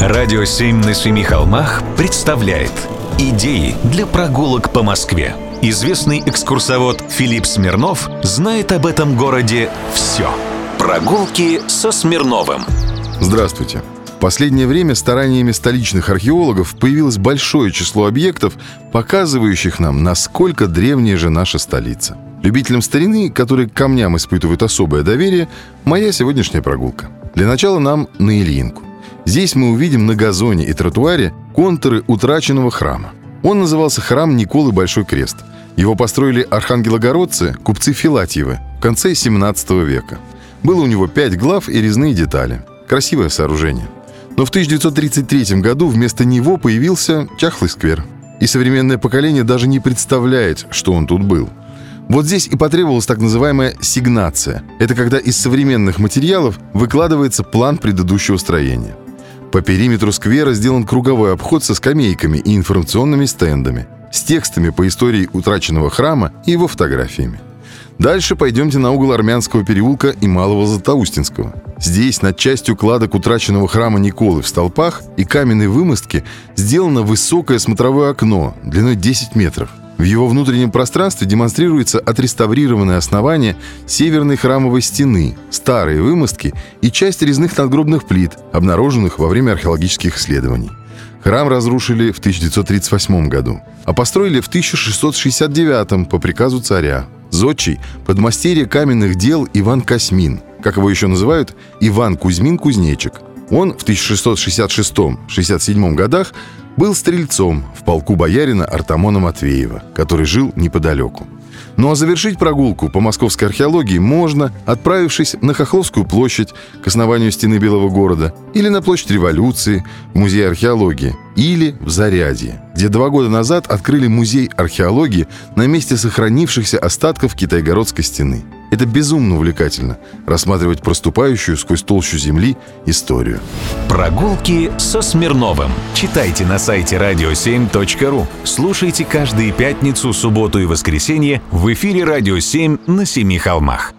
Радио «Семь на семи холмах» представляет Идеи для прогулок по Москве. Известный экскурсовод Филипп Смирнов знает об этом городе все. Прогулки со Смирновым. Здравствуйте. В последнее время стараниями столичных археологов появилось большое число объектов, показывающих нам, насколько древняя же наша столица. Любителям старины, которые к камням испытывают особое доверие, моя сегодняшняя прогулка. Для начала нам на Ильинку. Здесь мы увидим на газоне и тротуаре контуры утраченного храма. Он назывался храм Николы Большой Крест. Его построили архангелогородцы, купцы Филатьевы в конце 17 века. Было у него пять глав и резные детали. Красивое сооружение. Но в 1933 году вместо него появился чахлый сквер. И современное поколение даже не представляет, что он тут был. Вот здесь и потребовалась так называемая сигнация. Это когда из современных материалов выкладывается план предыдущего строения. По периметру сквера сделан круговой обход со скамейками и информационными стендами, с текстами по истории утраченного храма и его фотографиями. Дальше пойдемте на угол Армянского переулка и Малого Златоустинского. Здесь над частью кладок утраченного храма Николы в столпах и каменной вымостке сделано высокое смотровое окно длиной 10 метров. В его внутреннем пространстве демонстрируется отреставрированное основание северной храмовой стены, старые вымостки и часть резных надгробных плит, обнаруженных во время археологических исследований. Храм разрушили в 1938 году, а построили в 1669 по приказу царя. Зодчий – подмастерье каменных дел Иван Космин, как его еще называют, Иван Кузьмин-Кузнечик. Он в 1666-67 годах был стрельцом в полку боярина Артамона Матвеева, который жил неподалеку. Ну а завершить прогулку по московской археологии можно, отправившись на Хохловскую площадь к основанию стены Белого города, или на площадь Революции, в музей археологии, или в Зарядье, где два года назад открыли музей археологии на месте сохранившихся остатков Китайгородской стены. Это безумно увлекательно – рассматривать проступающую сквозь толщу земли историю. Прогулки со Смирновым. Читайте на сайте radio7.ru. Слушайте каждые пятницу, субботу и воскресенье в эфире «Радио 7» на Семи холмах.